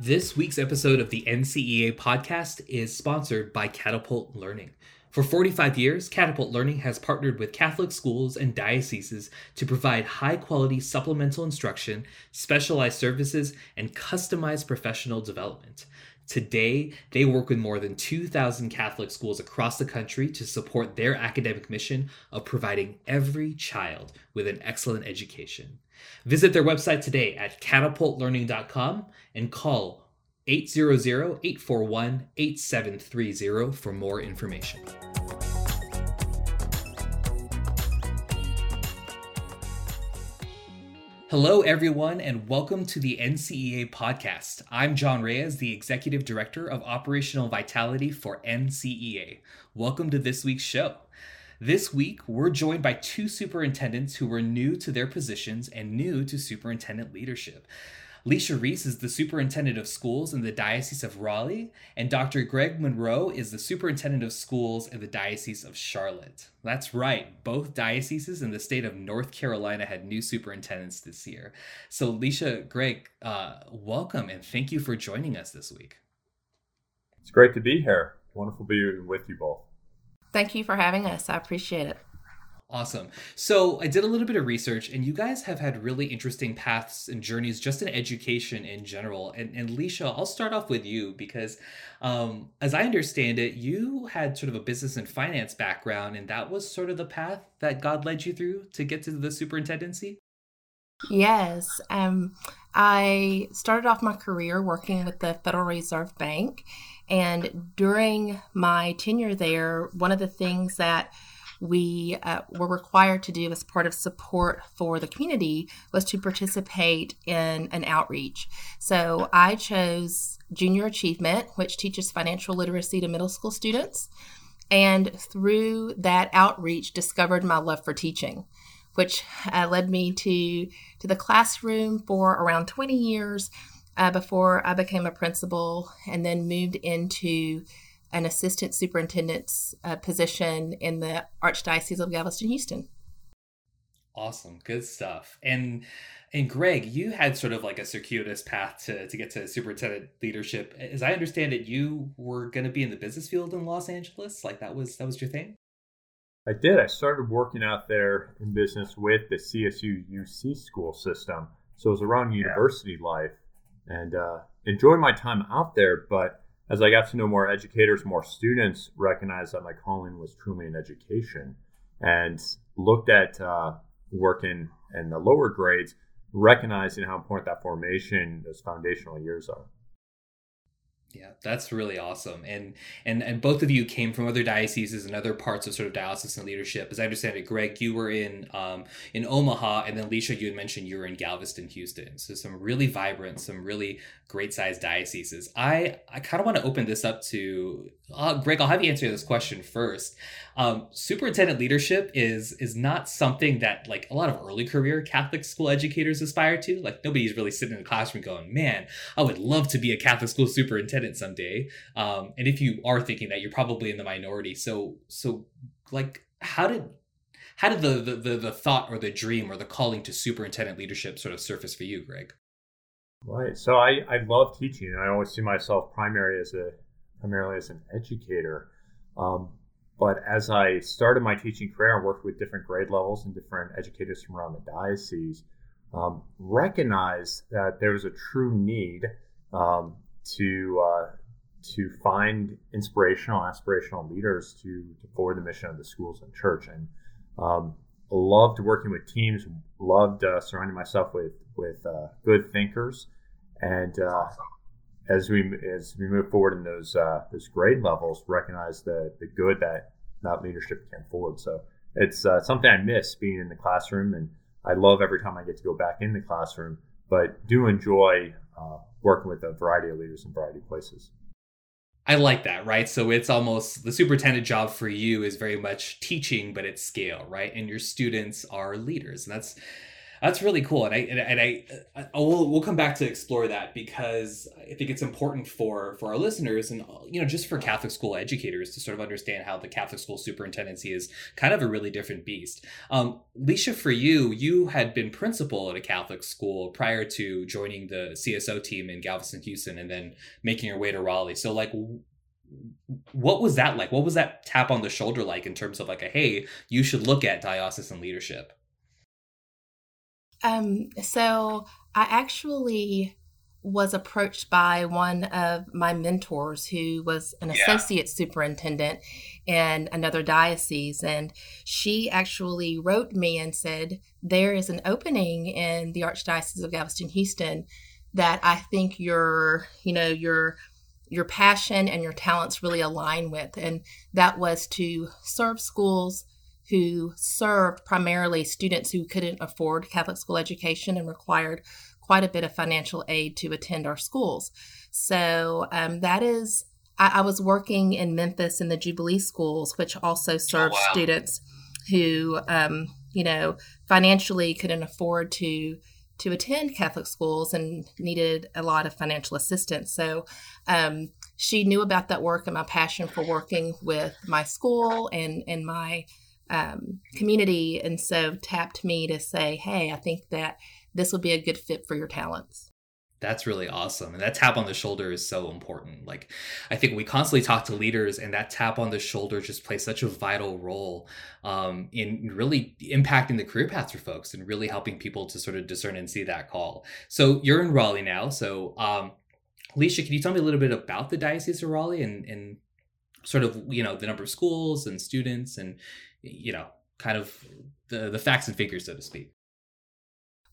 This week's episode of the NCEA podcast is sponsored by Catapult Learning. For 45 years, Catapult Learning has partnered with Catholic schools and dioceses to provide high quality supplemental instruction, specialized services, and customized professional development. Today, they work with more than 2,000 Catholic schools across the country to support their academic mission of providing every child with an excellent education. Visit their website today at catapultlearning.com and call 800-841-8730 for more information. Hello, everyone, and welcome to the NCEA podcast. I'm John Reyes, the Executive Director of Operational Vitality for NCEA. Welcome to this week's show. This week, we're joined by two superintendents who were new to their positions and new to superintendent leadership. Leisha Reese is the superintendent of schools in the Diocese of Raleigh, and Dr. Greg Monroe is the superintendent of schools in the Diocese of Charlotte. That's right, both dioceses in the state of North Carolina had new superintendents this year. So, Leisha, Greg, uh, welcome and thank you for joining us this week. It's great to be here. Wonderful to be with you both. Thank you for having us. I appreciate it. Awesome. So I did a little bit of research, and you guys have had really interesting paths and journeys just in education in general. And, and Leisha, I'll start off with you because, um, as I understand it, you had sort of a business and finance background, and that was sort of the path that God led you through to get to the superintendency. Yes. Um, I started off my career working with the Federal Reserve Bank. And during my tenure there, one of the things that we uh, were required to do as part of support for the community was to participate in an outreach. So I chose Junior Achievement, which teaches financial literacy to middle school students. And through that outreach, discovered my love for teaching, which uh, led me to, to the classroom for around 20 years uh, before I became a principal and then moved into an assistant superintendent's uh, position in the Archdiocese of Galveston Houston. Awesome, good stuff. And and Greg, you had sort of like a circuitous path to, to get to superintendent leadership. As I understand it, you were going to be in the business field in Los Angeles. Like that was that was your thing. I did. I started working out there in business with the CSU UC school system. So it was around yeah. university life and uh, enjoyed my time out there. But as I got to know more educators, more students recognized that my calling was truly in education and looked at uh, working in the lower grades, recognizing how important that formation, those foundational years are. Yeah, that's really awesome. And and and both of you came from other dioceses and other parts of sort of diocesan leadership. As I understand it, Greg, you were in um, in Omaha, and then Leisha, you had mentioned you were in Galveston, Houston. So some really vibrant, some really great sized dioceses. I I kind of want to open this up to uh, Greg. I'll have you answer this question first. Um, superintendent leadership is is not something that like a lot of early career Catholic school educators aspire to. Like nobody's really sitting in the classroom going, "Man, I would love to be a Catholic school superintendent someday." Um, and if you are thinking that, you're probably in the minority. So so like how did how did the, the the, the thought or the dream or the calling to superintendent leadership sort of surface for you, Greg? Right. So I, I love teaching. I always see myself primary as a primarily as an educator. Um, but as I started my teaching career and worked with different grade levels and different educators from around the diocese, um, recognized that there was a true need um, to uh, to find inspirational, aspirational leaders to, to forward the mission of the schools and church. And um, loved working with teams, loved uh, surrounding myself with with uh, good thinkers, and uh, as we as we move forward in those uh, those grade levels, recognize the the good that that leadership can forward. So it's uh, something I miss being in the classroom, and I love every time I get to go back in the classroom. But do enjoy working with a variety of leaders in variety of places. I like that, right? So it's almost the superintendent job for you is very much teaching, but at scale, right? And your students are leaders, and that's That's really cool, and I and, and I, uh, uh, I will we'll come back to explore that because I think it's important for for our listeners and uh, you know just for Catholic school educators to sort of understand how the Catholic school superintendency is kind of a really different beast. Um, for you, you had been principal at a Catholic school prior to joining the CSO team in Galveston, Houston, and then making your way to Raleigh. So, like, what was that like? What was that tap on the shoulder like in terms of like a hey, you should look at diocesan leadership? Um, so I actually was approached by one of my mentors who was an yeah. associate superintendent in another diocese and she actually wrote me and said there is an opening in the archdiocese of galveston houston that i think your you know your your passion and your talents really align with and that was to serve schools who served primarily students who couldn't afford Catholic school education and required quite a bit of financial aid to attend our schools. So um, that is, I, I, was working in Memphis in the Jubilee schools, which also served oh, wow. students who, um, you know, financially couldn't afford to to attend Catholic schools and needed a lot of financial assistance. So um, she knew about that work and my passion for working with my school and and my um, community, and so tapped me to say, "Hey, I think that this will be a good fit for your talents." That's really awesome. And that tap on the shoulder is so important. Like, I think we constantly talk to leaders, and that tap on the shoulder just plays such a vital role um, in really impacting the career paths for folks and really helping people to sort of discern and see that call. So, you're in Raleigh now. So, um, Alicia, can you tell me a little bit about the Diocese of Raleigh and, and sort of, you know, the number of schools and students and you know, kind of the, the facts and figures, so to speak?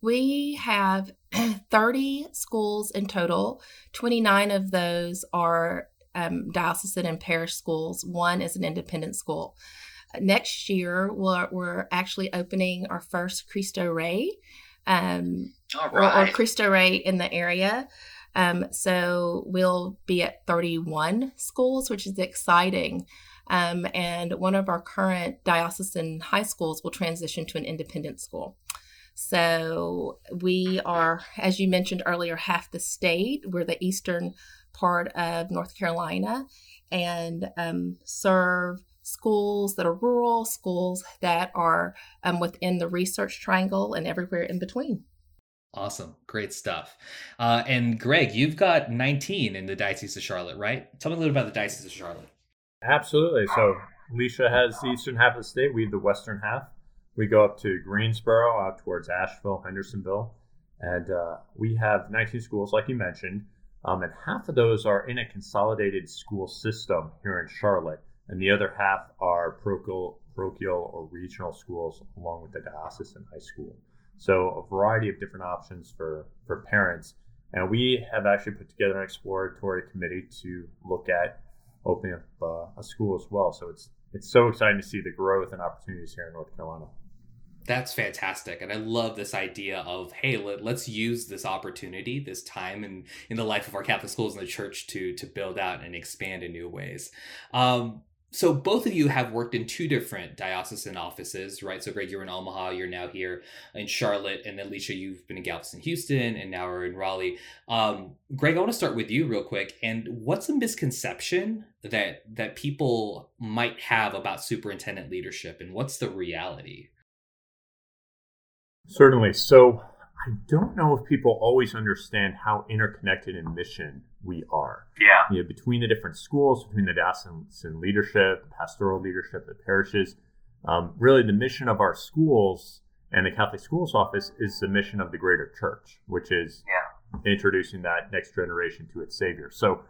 We have 30 schools in total. 29 of those are um, diocesan and parish schools. One is an independent school. Next year, we're, we're actually opening our first Cristo Rey, um, right. or, or, Cristo Rey in the area. Um, so we'll be at 31 schools, which is exciting. Um, and one of our current diocesan high schools will transition to an independent school. So we are, as you mentioned earlier, half the state. We're the eastern part of North Carolina and um, serve schools that are rural, schools that are um, within the research triangle, and everywhere in between. Awesome. Great stuff. Uh, and Greg, you've got 19 in the Diocese of Charlotte, right? Tell me a little about the Diocese of Charlotte. Absolutely. So Alicia has the eastern half of the state. We have the western half. We go up to Greensboro, out towards Asheville, Hendersonville, and uh, we have 19 schools, like you mentioned, um, and half of those are in a consolidated school system here in Charlotte, and the other half are parochial, parochial or regional schools, along with the diocesan high school. So a variety of different options for for parents, and we have actually put together an exploratory committee to look at opening up uh, a school as well. So it's it's so exciting to see the growth and opportunities here in North Carolina. That's fantastic. And I love this idea of, hey, let, us use this opportunity, this time in, in the life of our Catholic schools and the church to, to build out and expand in new ways. Um, so both of you have worked in two different diocesan offices, right? So Greg, you're in Omaha, you're now here in Charlotte, and then Alicia, you've been in Galveston, Houston, and now we're in Raleigh. Um, Greg, I want to start with you real quick. And what's a misconception that that people might have about superintendent leadership, and what's the reality? Certainly. So I don't know if people always understand how interconnected in mission we are. Yeah. You know, between the different schools, between the diocesan leadership, pastoral leadership, the parishes. Um, really, the mission of our schools and the Catholic Schools Office is the mission of the greater church, which is yeah. introducing that next generation to its Savior. So,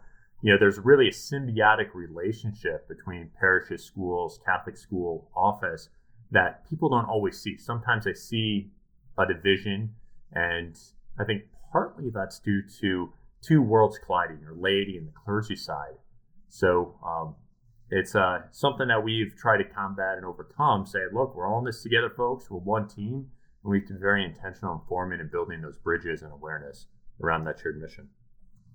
you know, there's really a symbiotic relationship between parishes, schools, Catholic school office that people don't always see. Sometimes they see a division, and I think partly that's due to two worlds colliding, your laity and the clergy side. So um, it's uh, something that we've tried to combat and overcome. Say, look, we're all in this together, folks. We're one team, and we've been very intentional in forming and building those bridges and awareness around that shared mission.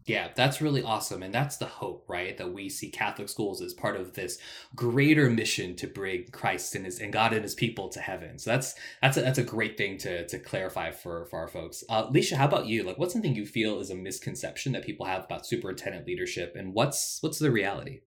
Yeah, that's really awesome. And that's the hope, right? That we see Catholic schools as part of this greater mission to bring Christ and his and God and his people to heaven. So that's that's a, that's a great thing to to clarify for for our folks. Uh, Leisha, how about you? Like what's something you feel is a misconception that people have about superintendent leadership and what's what's the reality?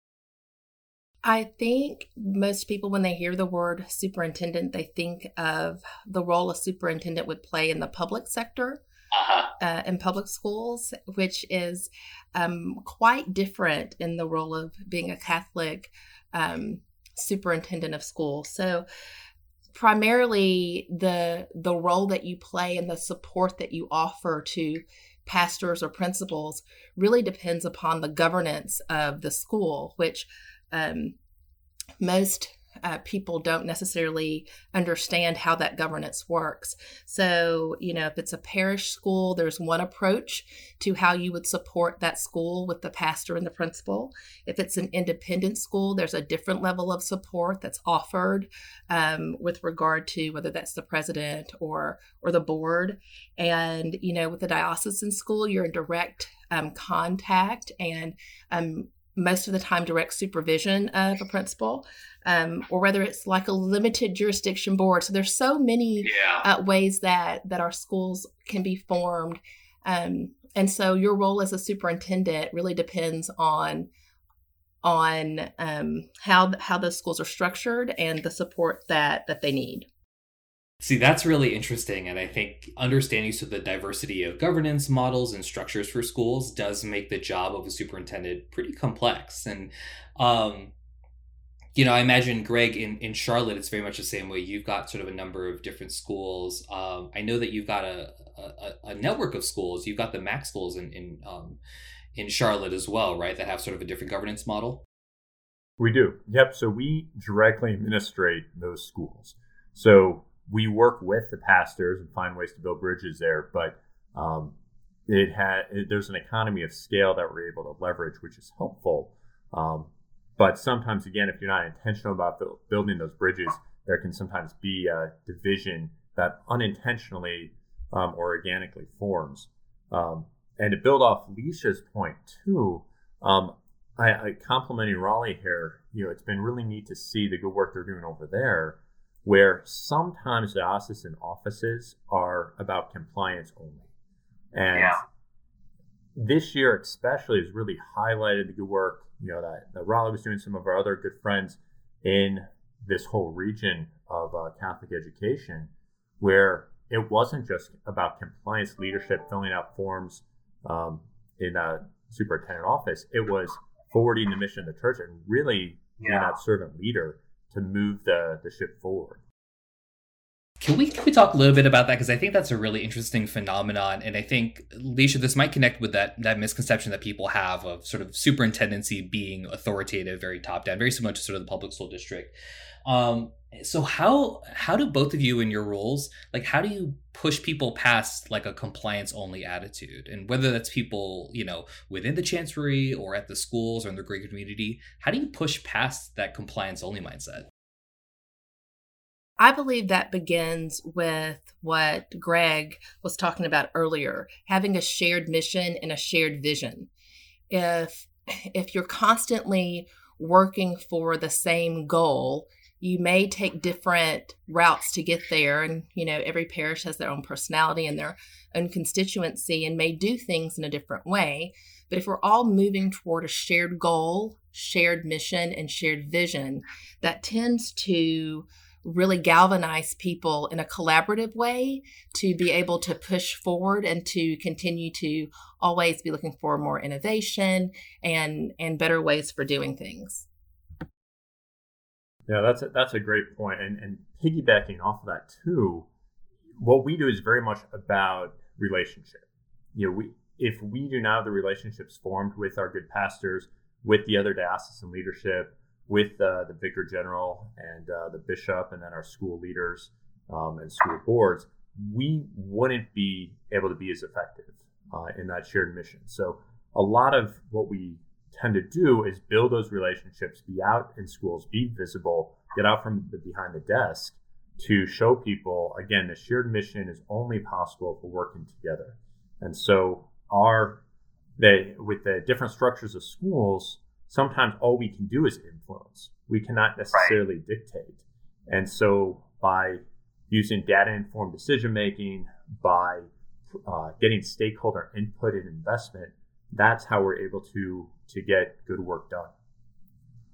I think most people, when they hear the word superintendent, they think of the role a superintendent would play in the public sector uh-huh. uh, in public schools, which is um, quite different in the role of being a Catholic um, superintendent of school. So, primarily, the the role that you play and the support that you offer to pastors or principals really depends upon the governance of the school, which um, most uh, people don't necessarily understand how that governance works. So, you know, if it's a parish school, there's one approach to how you would support that school with the pastor and the principal. If it's an independent school, there's a different level of support that's offered um, with regard to whether that's the president or or the board. And you know, with the diocesan school, you're in direct um, contact and um, most of the time direct supervision of a principal um, or whether it's like a limited jurisdiction board. So there's so many yeah. uh, ways that that our schools can be formed. Um, and so your role as a superintendent really depends on on um, how how those schools are structured and the support that that they need See, that's really interesting. And I think understanding so the diversity of governance models and structures for schools does make the job of a superintendent pretty complex. And, um, you know, I imagine Greg in, in Charlotte, it's very much the same way. You've got sort of a number of different schools. Um, I know that you've got a, a, a, network of schools. You've got the MAC schools in, in, um, in Charlotte as well, right? That have sort of a different governance model. We do. Yep. So we directly administrate those schools. So we work with the pastors and find ways to build bridges there, but um, it had it, there's an economy of scale that we're able to leverage, which is helpful. Um, but sometimes, again, if you're not intentional about building those bridges, there can sometimes be a division that unintentionally um, or organically forms. Um, and to build off Leisha's point too, um, I, I complimenting Raleigh here. You know, it's been really neat to see the good work they're doing over there where sometimes diocesan offices are about compliance only. And yeah. this year, especially, has really highlighted the good work, you know, that, that Raleigh was doing, some of our other good friends in this whole region of uh, Catholic education, where it wasn't just about compliance leadership, filling out forms um, in a superintendent office. It was forwarding the mission of the church and really yeah. being that servant leader to move the, the ship forward. Can we can we talk a little bit about that because I think that's a really interesting phenomenon, and I think Leisha, this might connect with that that misconception that people have of sort of superintendency being authoritative, very top down, very similar to sort of the public school district. Um, so how how do both of you in your roles like how do you push people past like a compliance only attitude, and whether that's people you know within the chancery or at the schools or in the greater community, how do you push past that compliance only mindset? I believe that begins with what Greg was talking about earlier, having a shared mission and a shared vision. If if you're constantly working for the same goal, you may take different routes to get there and you know every parish has their own personality and their own constituency and may do things in a different way but if we're all moving toward a shared goal shared mission and shared vision that tends to really galvanize people in a collaborative way to be able to push forward and to continue to always be looking for more innovation and and better ways for doing things. Yeah, that's a, that's a great point. And and piggybacking off of that too, what we do is very much about relationship. You know, we if we do not have the relationships formed with our good pastors, with the other diocesan leadership, with uh, the vicar general and uh, the bishop, and then our school leaders um, and school boards, we wouldn't be able to be as effective uh, in that shared mission. So, a lot of what we tend to do is build those relationships, be out in schools, be visible, get out from the, behind the desk to show people again the shared mission is only possible if we're working together. And so, our that with the different structures of schools, sometimes all we can do is influence. We cannot necessarily right. dictate. And so by using data informed decision making, by uh, getting stakeholder input and investment, that's how we're able to to get good work done.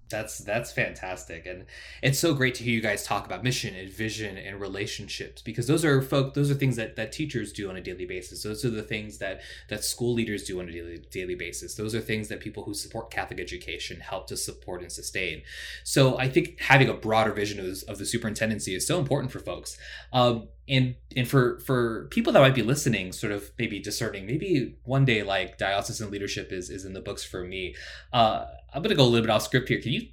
That's that's fantastic, and it's so great to hear you guys talk about mission and vision and relationships because those are folk those are things that, that teachers do on a daily basis. Those are the things that that school leaders do on a daily daily basis. Those are things that people who support Catholic education help to support and sustain. So I think having a broader vision of, of the superintendency is so important for folks. Um, and and for for people that might be listening sort of maybe discerning maybe one day like diocesan leadership is is in the books for me. Uh i'm gonna go a little bit off script here. Can you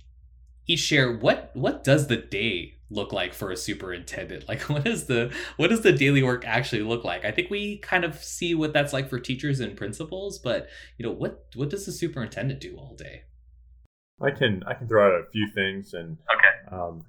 each share what what does the day look like for a superintendent? Like what is the what does the daily work actually look like? I think we kind of see what that's like for teachers and principals but you know what what does the superintendent do all day? I can i can throw out a few things and okay. um,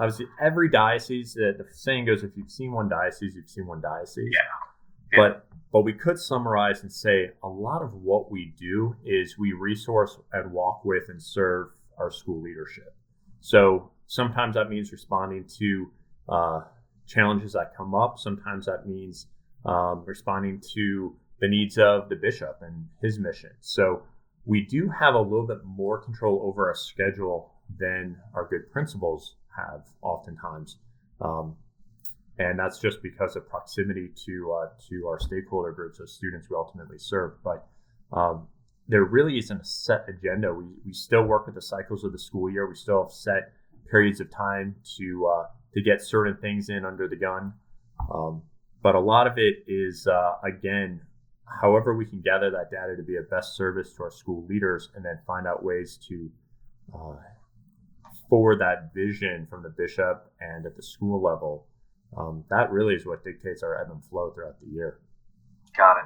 obviously every diocese uh, the saying goes if you've seen one diocese you've seen one diocese yeah. yeah. but but we could summarize and say a lot of what we do is we resource and walk with and serve our school leadership so sometimes that means responding to uh, challenges that come up sometimes that means um, responding to the needs of the bishop and his mission so we do have a little bit more control over our schedule than our good principals have oftentimes. Um, and that's just because of proximity to uh, to our stakeholder groups as students we ultimately serve. But um, there really isn't a set agenda. We, we still work with the cycles of the school year. We still have set periods of time to uh, to get certain things in under the gun. Um, but a lot of it is uh, again, however we can gather that data to be a best service to our school leaders, and then find out ways to uh, for that vision from the bishop and at the school level, um, that really is what dictates our ebb and flow throughout the year. Got it.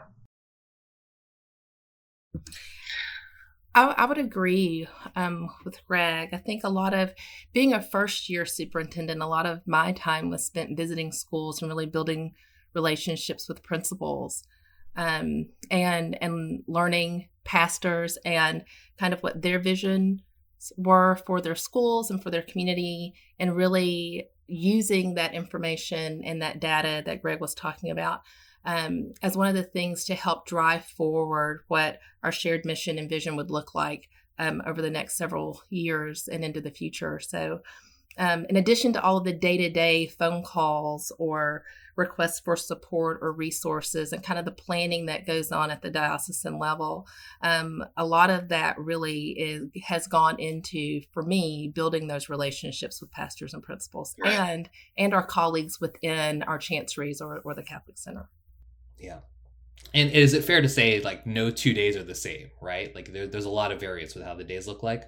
I, I would agree um, with Greg. I think a lot of being a first year superintendent, a lot of my time was spent visiting schools and really building relationships with principals um, and and learning pastors and kind of what their vision were for their schools and for their community, and really using that information and that data that Greg was talking about um, as one of the things to help drive forward what our shared mission and vision would look like um, over the next several years and into the future. So, um, in addition to all of the day to day phone calls or requests for support or resources and kind of the planning that goes on at the diocesan level, um, a lot of that really is, has gone into, for me, building those relationships with pastors and principals and and our colleagues within our chanceries or, or the Catholic Center. Yeah. And is it fair to say like no two days are the same, right? Like there, there's a lot of variance with how the days look like.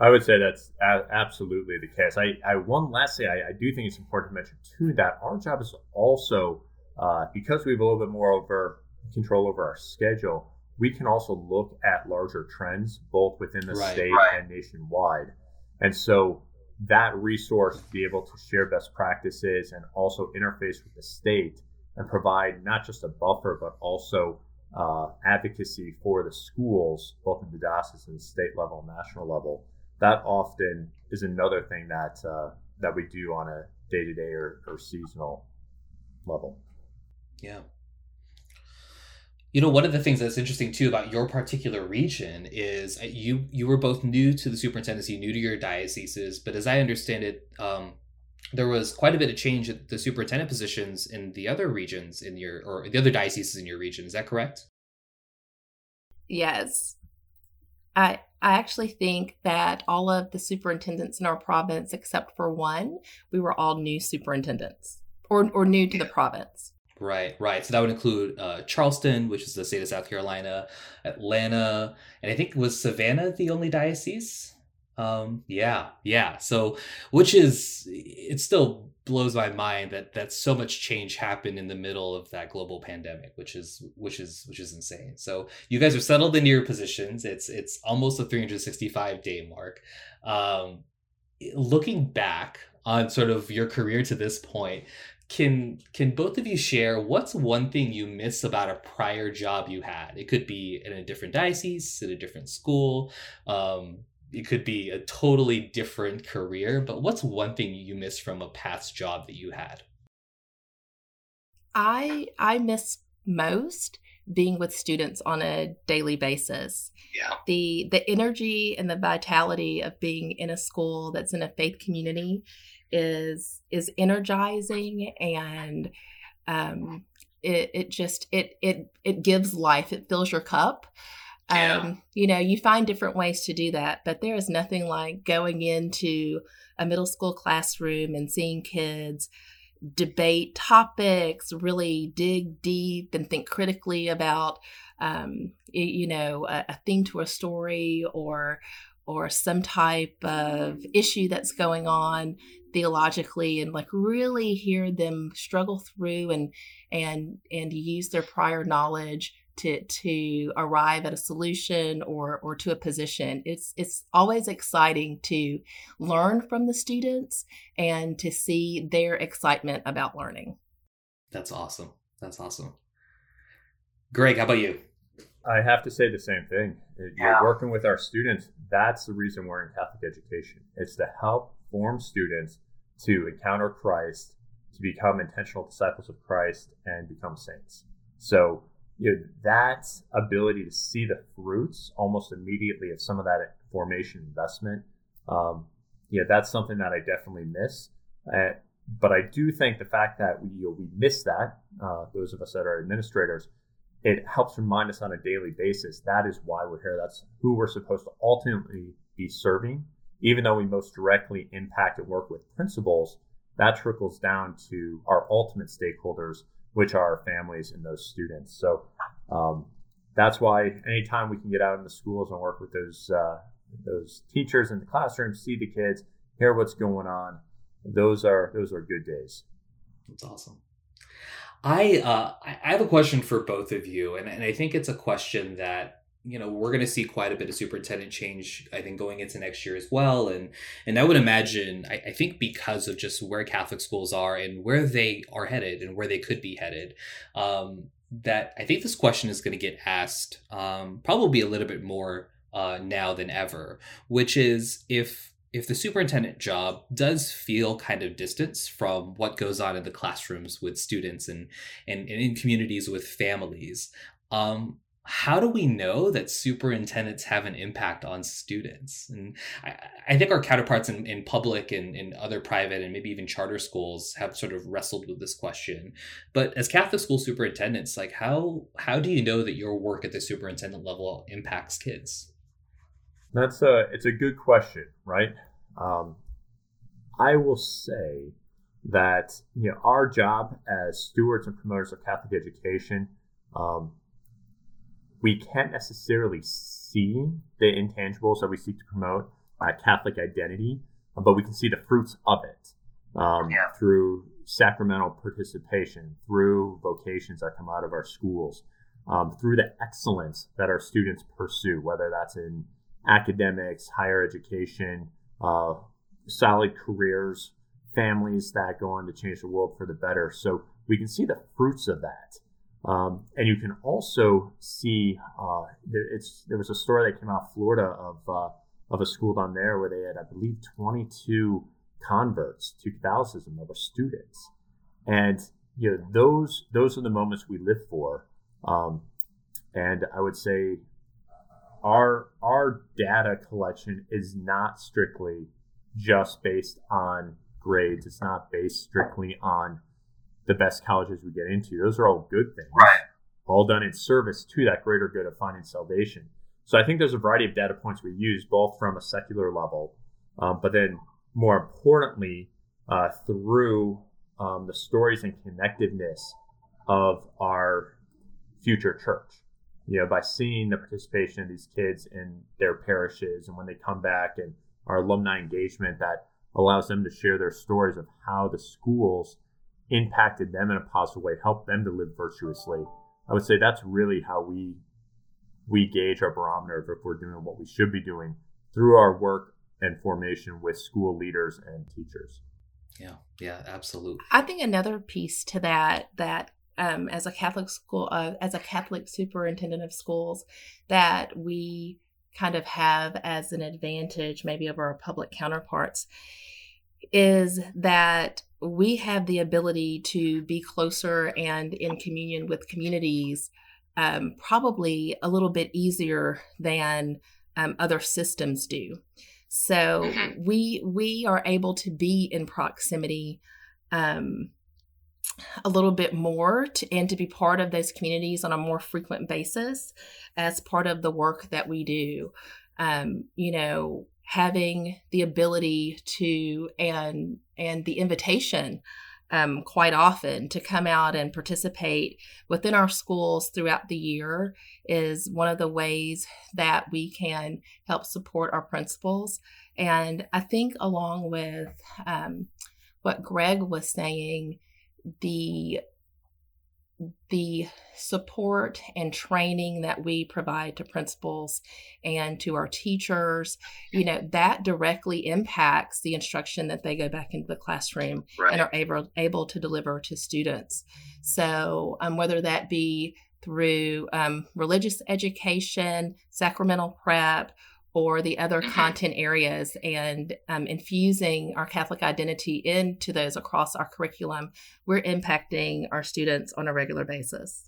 I would say that's a- absolutely the case. I, I one lastly, I, I, do think it's important to mention too that our job is also uh, because we have a little bit more over control over our schedule. We can also look at larger trends both within the right, state right. and nationwide, and so that resource to be able to share best practices and also interface with the state and provide not just a buffer but also uh, advocacy for the schools, both in the diocese and the state level, national level that often is another thing that uh, that we do on a day to day or seasonal level. Yeah. You know, one of the things that's interesting too about your particular region is uh, you you were both new to the superintendency, new to your dioceses, but as I understand it, um, there was quite a bit of change at the superintendent positions in the other regions in your or the other dioceses in your region. Is that correct? Yes. I I actually think that all of the superintendents in our province, except for one, we were all new superintendents or, or new to the province. Right, right. So that would include uh, Charleston, which is the state of South Carolina, Atlanta, and I think was Savannah the only diocese. Um, yeah, yeah. So, which is it still blows my mind that that so much change happened in the middle of that global pandemic, which is which is which is insane. So you guys are settled in your positions. It's it's almost a 365 day mark. Um, looking back on sort of your career to this point, can can both of you share what's one thing you miss about a prior job you had? It could be in a different diocese, in a different school. Um, it could be a totally different career, but what's one thing you miss from a past job that you had? I I miss most being with students on a daily basis. Yeah. The the energy and the vitality of being in a school that's in a faith community is is energizing and um it, it just it it it gives life it fills your cup Yeah. um you know you find different ways to do that but there is nothing like going into a middle school classroom and seeing kids debate topics really dig deep and think critically about um you know a, a theme to a story or or some type of issue that's going on theologically and like really hear them struggle through and and and use their prior knowledge to to arrive at a solution or or to a position it's it's always exciting to learn from the students and to see their excitement about learning That's awesome. That's awesome. Greg, how about you? I have to say the same thing. Uh, you're Yeah. working with our students. That's the reason we're in Catholic education. It's to help form students to encounter Christ, to become intentional disciples of Christ, and become saints. So, you know, that ability to see the fruits almost immediately of some of that formation investment, um, yeah, that's something that I definitely miss. Uh, but I do think the fact that we you know, we miss that, uh, those of us that are administrators, it helps remind us on a daily basis that is why we're here. That's who we're supposed to ultimately be serving. Even though we most directly impact and work with principals, that trickles down to our ultimate stakeholders, which are families and those students. So um, that's why anytime we can get out in the schools and work with those uh, those teachers in the classroom, see the kids, hear what's going on, those are those are good days. That's awesome. I uh, I I have a question for both of you, and, and I think it's a question that you know we're going to see quite a bit of superintendent change. I think going into next year as well, and and I would imagine I, I think because of just where Catholic schools are and where they are headed and where they could be headed, um, that I think this question is going to get asked um, probably a little bit more uh, now than ever, which is if if the superintendent job does feel kind of distance from what goes on in the classrooms with students and and, and in communities with families um how do we know that superintendents have an impact on students? And i, I think our counterparts in, in public and in other private and maybe even charter schools have sort of wrestled with this question. But as catholic school superintendents like how how do you know that your work at the superintendent level impacts kids? That's a it's a good question, right? Um, I will say that you know our job as stewards and promoters of Catholic education, um, we can't necessarily see the intangibles that we seek to promote, uh, Catholic identity, but we can see the fruits of it um, Yeah. through sacramental participation, through vocations that come out of our schools, um, through the excellence that our students pursue, whether that's in academics, higher education, uh, solid careers, families that go on to change the world for the better. So we can see the fruits of that. Um, and you can also see uh, there, it's there was a story that came out of Florida of uh, of a school down there where they had I believe 22 converts to Catholicism that were students, and you know those those are the moments we live for. Um, and I would say our our data collection is not strictly just based on grades. It's not based strictly on the best colleges we get into. Those are all good things, Right. all done in service to that greater good of finding salvation. So I think there's a variety of data points we use, both from a secular level, um, but then more importantly, uh, through um, the stories and connectedness of our future church. You know, by seeing the participation of these kids in their parishes and when they come back and our alumni engagement that allows them to share their stories of how the schools impacted them in a positive way, helped them to live virtuously. I would say that's really how we we gauge our barometer of if we're doing what we should be doing through our work and formation with school leaders and teachers. Yeah, yeah, absolutely. I think another piece to that that um, as a Catholic school, uh, as a Catholic superintendent of schools, that we kind of have as an advantage, maybe over our public counterparts, is that we have the ability to be closer and in communion with communities um, probably a little bit easier than um, other systems do. So mm-hmm. we we are able to be in proximity um, a little bit more to, and to be part of those communities on a more frequent basis as part of the work that we do. Um, you know, having the ability to and and the invitation um, quite often to come out and participate within our schools throughout the year is one of the ways that we can help support our principals. And I think, along with um, what Greg was saying, the the support and training that we provide to principals and to our teachers you know that directly impacts the instruction that they go back into the classroom right. and are able able to deliver to students so um, whether that be through um, religious education sacramental prep or the other mm-hmm. content areas and um, infusing our Catholic identity into those across our curriculum, we're impacting our students on a regular basis.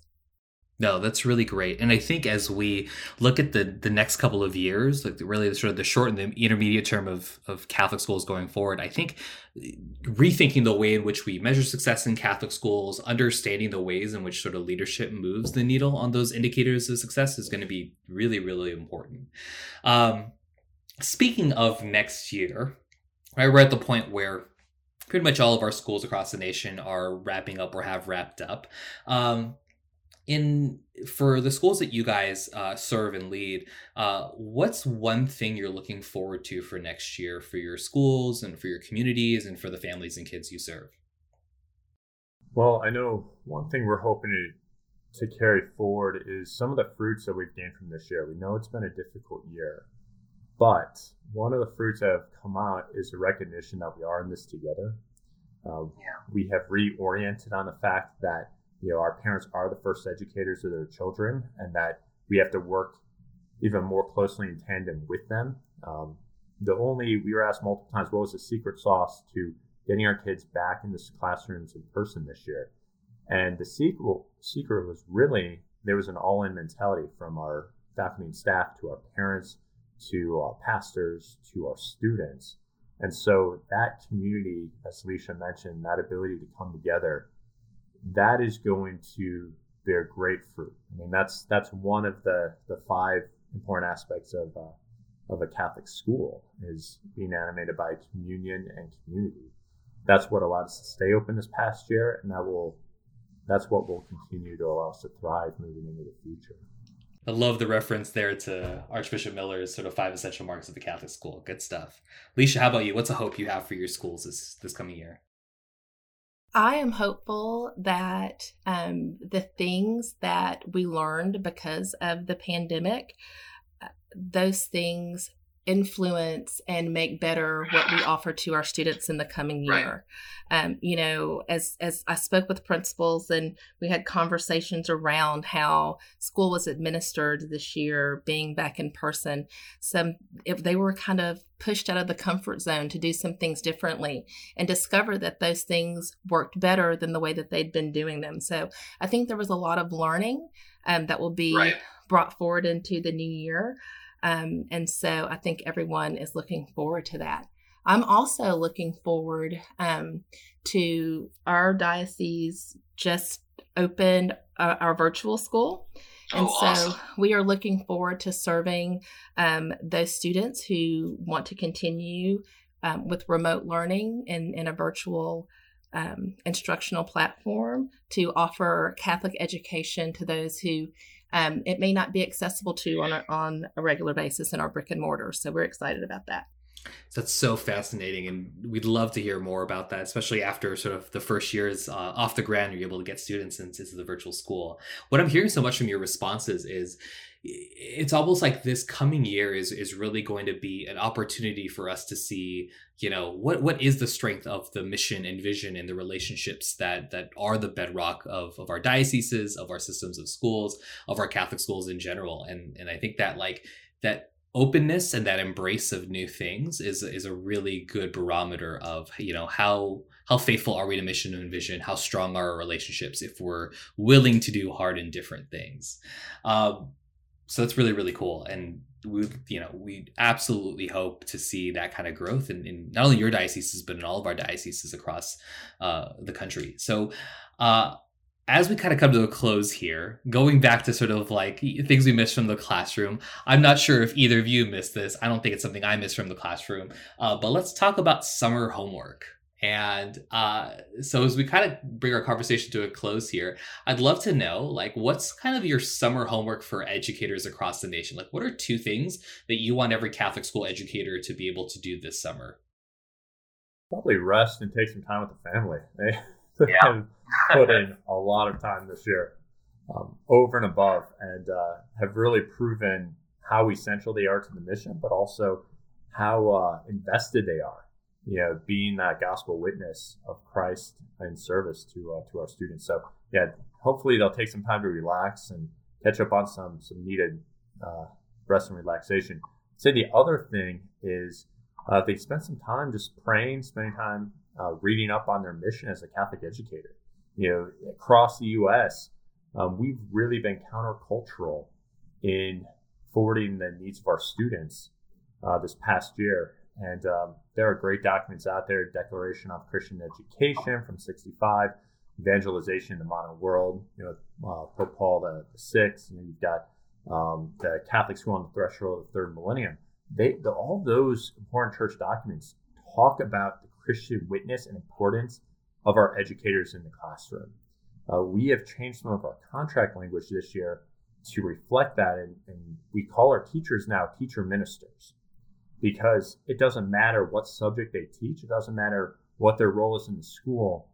No, that's really great. And I think as we look at the the next couple of years, like really the, sort of the short and the intermediate term of, of Catholic schools going forward, I think rethinking the way in which we measure success in Catholic schools, understanding the ways in which sort of leadership moves the needle on those indicators of success is going to be really, really important. Um, speaking of next year, right, we're at the point where pretty much all of our schools across the nation are wrapping up or have wrapped up. Um, in for the schools that you guys uh, serve and lead, uh, what's one thing you're looking forward to for next year for your schools and for your communities and for the families and kids you serve? Well, I know one thing we're hoping to, to carry forward is some of the fruits that we've gained from this year. We know it's been a difficult year, but one of the fruits that have come out is the recognition that we are in this together. Um, yeah. We have reoriented on the fact that you know our parents are the first educators of their children and that we have to work even more closely in tandem with them. Um, the only we were asked multiple times what was the secret sauce to getting our kids back in the classrooms in person this year? And the secret secret was really there was an all-in mentality from our faculty and staff to our parents to our pastors to our students. And so that community as Alicia mentioned that ability to come together that is going to bear great fruit. I mean, that's that's one of the the five important aspects of uh, of a Catholic school is being animated by communion and community. That's what allowed us to stay open this past year, and that will that's what will continue to allow us to thrive moving into the future. I love the reference there to Archbishop Miller's sort of five essential marks of the Catholic school. Good stuff. Alicia, how about you? What's a hope you have for your schools this this coming year? I am hopeful that um, the things that we learned because of the pandemic, uh, those things influence and make better what we offer to our students in the coming year. Right. Um, you know, as as I spoke with principals and we had conversations around how school was administered this year, being back in person. Some if they were kind of pushed out of the comfort zone to do some things differently and discover that those things worked better than the way that they'd been doing them. So I think there was a lot of learning um, that will be right. brought forward into the new year. Um, and so I think everyone is looking forward to that. I'm also looking forward um, to our diocese just opened our, our virtual school. And oh, so awesome. we are looking forward to serving um, those students who want to continue um, with remote learning in, in a virtual um, instructional platform to offer Catholic education to those who um, it may not be accessible to on a, on a regular basis in our brick and mortar. So we're excited about that. That's so fascinating, and we'd love to hear more about that, especially after sort of the first years uh, off the ground. You're able to get students into the virtual school. What I'm hearing so much from your responses is it's almost like this coming year is is really going to be an opportunity for us to see you know what what is the strength of the mission and vision and the relationships that that are the bedrock of of our dioceses of our systems of schools of our catholic schools in general. And and i think that like that openness and that embrace of new things is is a really good barometer of you know how how faithful are we to mission and vision? How strong are our relationships if we're willing to do hard and different things? Um, so that's really really cool. And we you know we absolutely hope to see that kind of growth in, in not only your dioceses but in all of our dioceses across uh, the country. So uh, as we kind of come to a close here going back to sort of like things we missed from the classroom i'm not sure if either of you missed this. I don't think it's something i missed from the classroom. Uh, but let's talk about summer homework and uh, so as we kind of bring our conversation to a close here, I'd love to know like what's kind of your summer homework for educators across the nation? Like what are two things that you want every Catholic school educator to be able to do this summer? Probably rest and take some time with the family. They yeah. have put in a lot of time this year, um, over and above, and uh, have really proven how essential they are to the mission, but also how uh, invested they are you know, being that gospel witness of Christ in service to uh, to our students. So yeah, hopefully they'll take some time to relax and catch up on some some needed uh, rest and relaxation. Say the other thing is uh, they spend some time just praying, spending time uh, reading up on their mission as a Catholic educator. You know, across the U.S., um, we've really been countercultural in forwarding the needs of our students uh, this past year and um, there are great documents out there Declaration on Christian Education from 65, Evangelization in the Modern World, you know, uh, Pope Paul the, the Sixth, and you've got um, the Catholic School on the Threshold of the Third Millennium. They, the, all those important church documents talk about the Christian witness and importance of our educators in the classroom. Uh, we have changed some of our contract language this year to reflect that, and, and we call our teachers now teacher ministers because it doesn't matter what subject they teach, it doesn't matter what their role is in the school,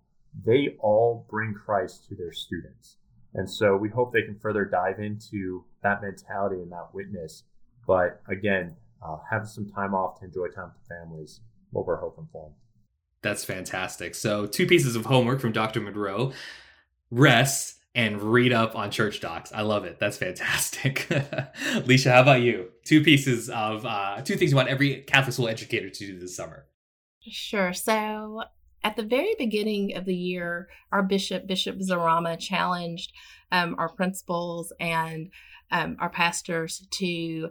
they all bring Christ to their students. And so we hope they can further dive into that mentality and that witness. But again, uh, have some time off to enjoy time with families, what we're hoping for. That's fantastic. So, two pieces of homework from Dr. Monroe rest and read up on church docs. I love it. That's fantastic. Leisha, how about you? Two pieces of uh, two things you want every Catholic school educator to do this summer. Sure. So at the very beginning of the year, our bishop, Bishop Zarama, challenged um, our principals and um, our pastors to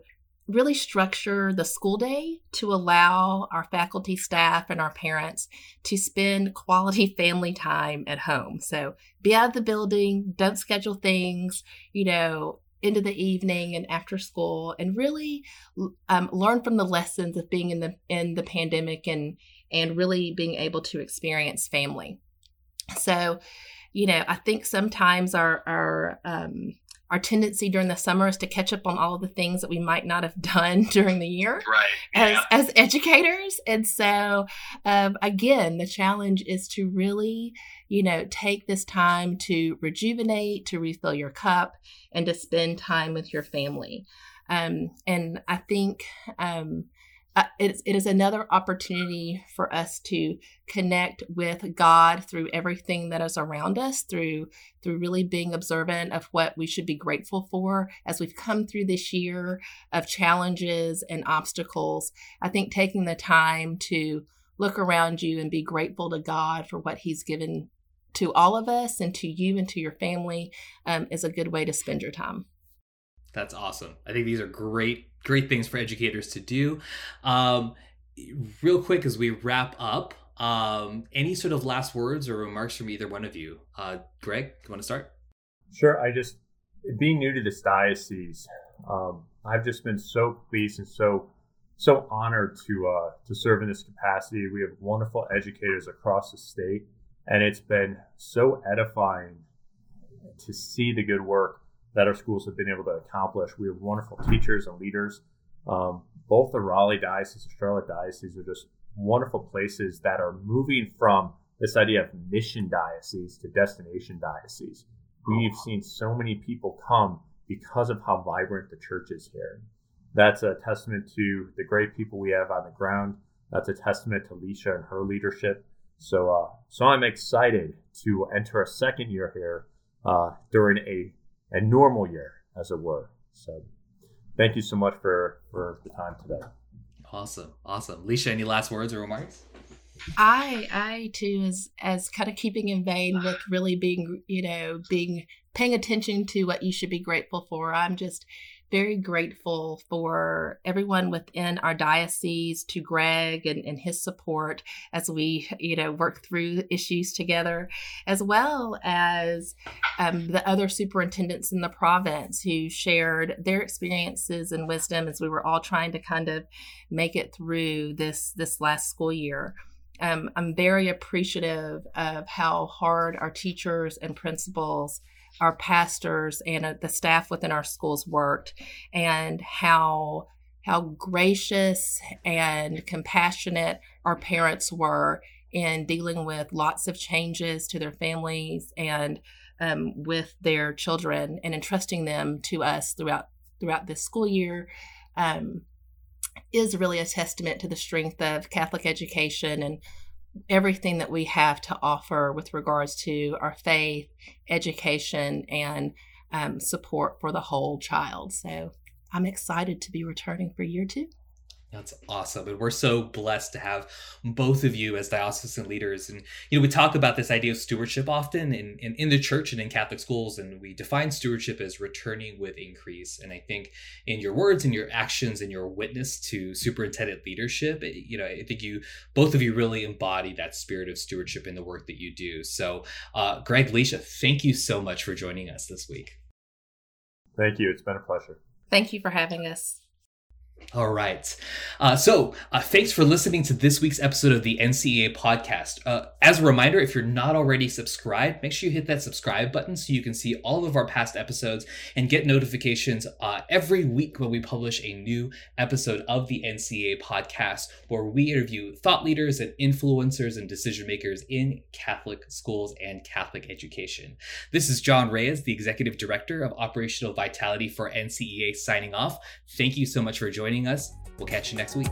really structure the school day to allow our faculty, staff, and our parents to spend quality family time at home. So be out of the building, don't schedule things, you know, into the evening and after school, and really um, learn from the lessons of being in the in the pandemic and and really being able to experience family. So, you know, I think sometimes our our um, our tendency during the summer is to catch up on all the things that we might not have done during the year right. as, yeah. as educators. And so, um, again, the challenge is to really, you know, take this time to rejuvenate, to refill your cup, and to spend time with your family. Um, and I think um, uh, it, it is another opportunity for us to connect with God through everything that is around us, through through really being observant of what we should be grateful for as we've come through this year of challenges and obstacles. I think taking the time to look around you and be grateful to God for what He's given to all of us and to you and to your family um, is a good way to spend your time. That's awesome. I think these are great, great things for educators to do. Um, real quick, as we wrap up, um, any sort of last words or remarks from either one of you? Uh, Greg, you want to start? Sure. I just, being new to this diocese, um, I've just been so pleased and so so honored to uh, to serve in this capacity. We have wonderful educators across the state, and it's been so edifying to see the good work that our schools have been able to accomplish. We have wonderful teachers and leaders Um, both the Raleigh Diocese and Charlotte Diocese are just wonderful places that are moving from this idea of mission diocese to destination diocese. We've seen so many people come because of how vibrant the church is here. That's a testament to the great people we have on the ground. That's a testament to Leisha and her leadership. So, uh, so I'm excited to enter a second year here uh, during a a normal year, as it were. So, thank you so much for for the time today. Awesome, awesome. Leisha, any last words or remarks? I I too as as kind of keeping in vein with really being you know being paying attention to what you should be grateful for. I'm just very grateful for everyone within our diocese, to Greg and, and his support as we, you know, work through issues together, as well as um, the other superintendents in the province who shared their experiences and wisdom as we were all trying to kind of make it through this this last school year. Um, I'm very appreciative of how hard our teachers and principals our pastors and uh, the staff within our schools worked and how how gracious and compassionate our parents were in dealing with lots of changes to their families and um, with their children and entrusting them to us throughout throughout this school year um, is really a testament to the strength of Catholic education and everything that we have to offer with regards to our faith, education, and um, support for the whole child. So I'm excited to be returning for year two. That's awesome. And we're so blessed to have both of you as diocesan leaders. And, you know, we talk about this idea of stewardship often in, in, in, the church and in Catholic schools, and we define stewardship as returning with increase. And I think in your words and your actions and your witness to superintendent leadership, you know, I think you, both of you really embody that spirit of stewardship in the work that you do. So, uh, Greg, Leisha, thank you so much for joining us this week. Thank you. It's been a pleasure. Thank you for having us. All right. Uh, so, uh, thanks for listening to this week's episode of the NCEA podcast. Uh, as a reminder, if you're not already subscribed, make sure you hit that subscribe button so you can see all of our past episodes and get notifications uh, every week when we publish a new episode of the NCEA podcast, where we interview thought leaders and influencers and decision makers in Catholic schools and Catholic education. This is John Reyes, the Executive Director of Operational Vitality for NCEA, signing off. Thank you so much for joining joining us. We'll catch you next week.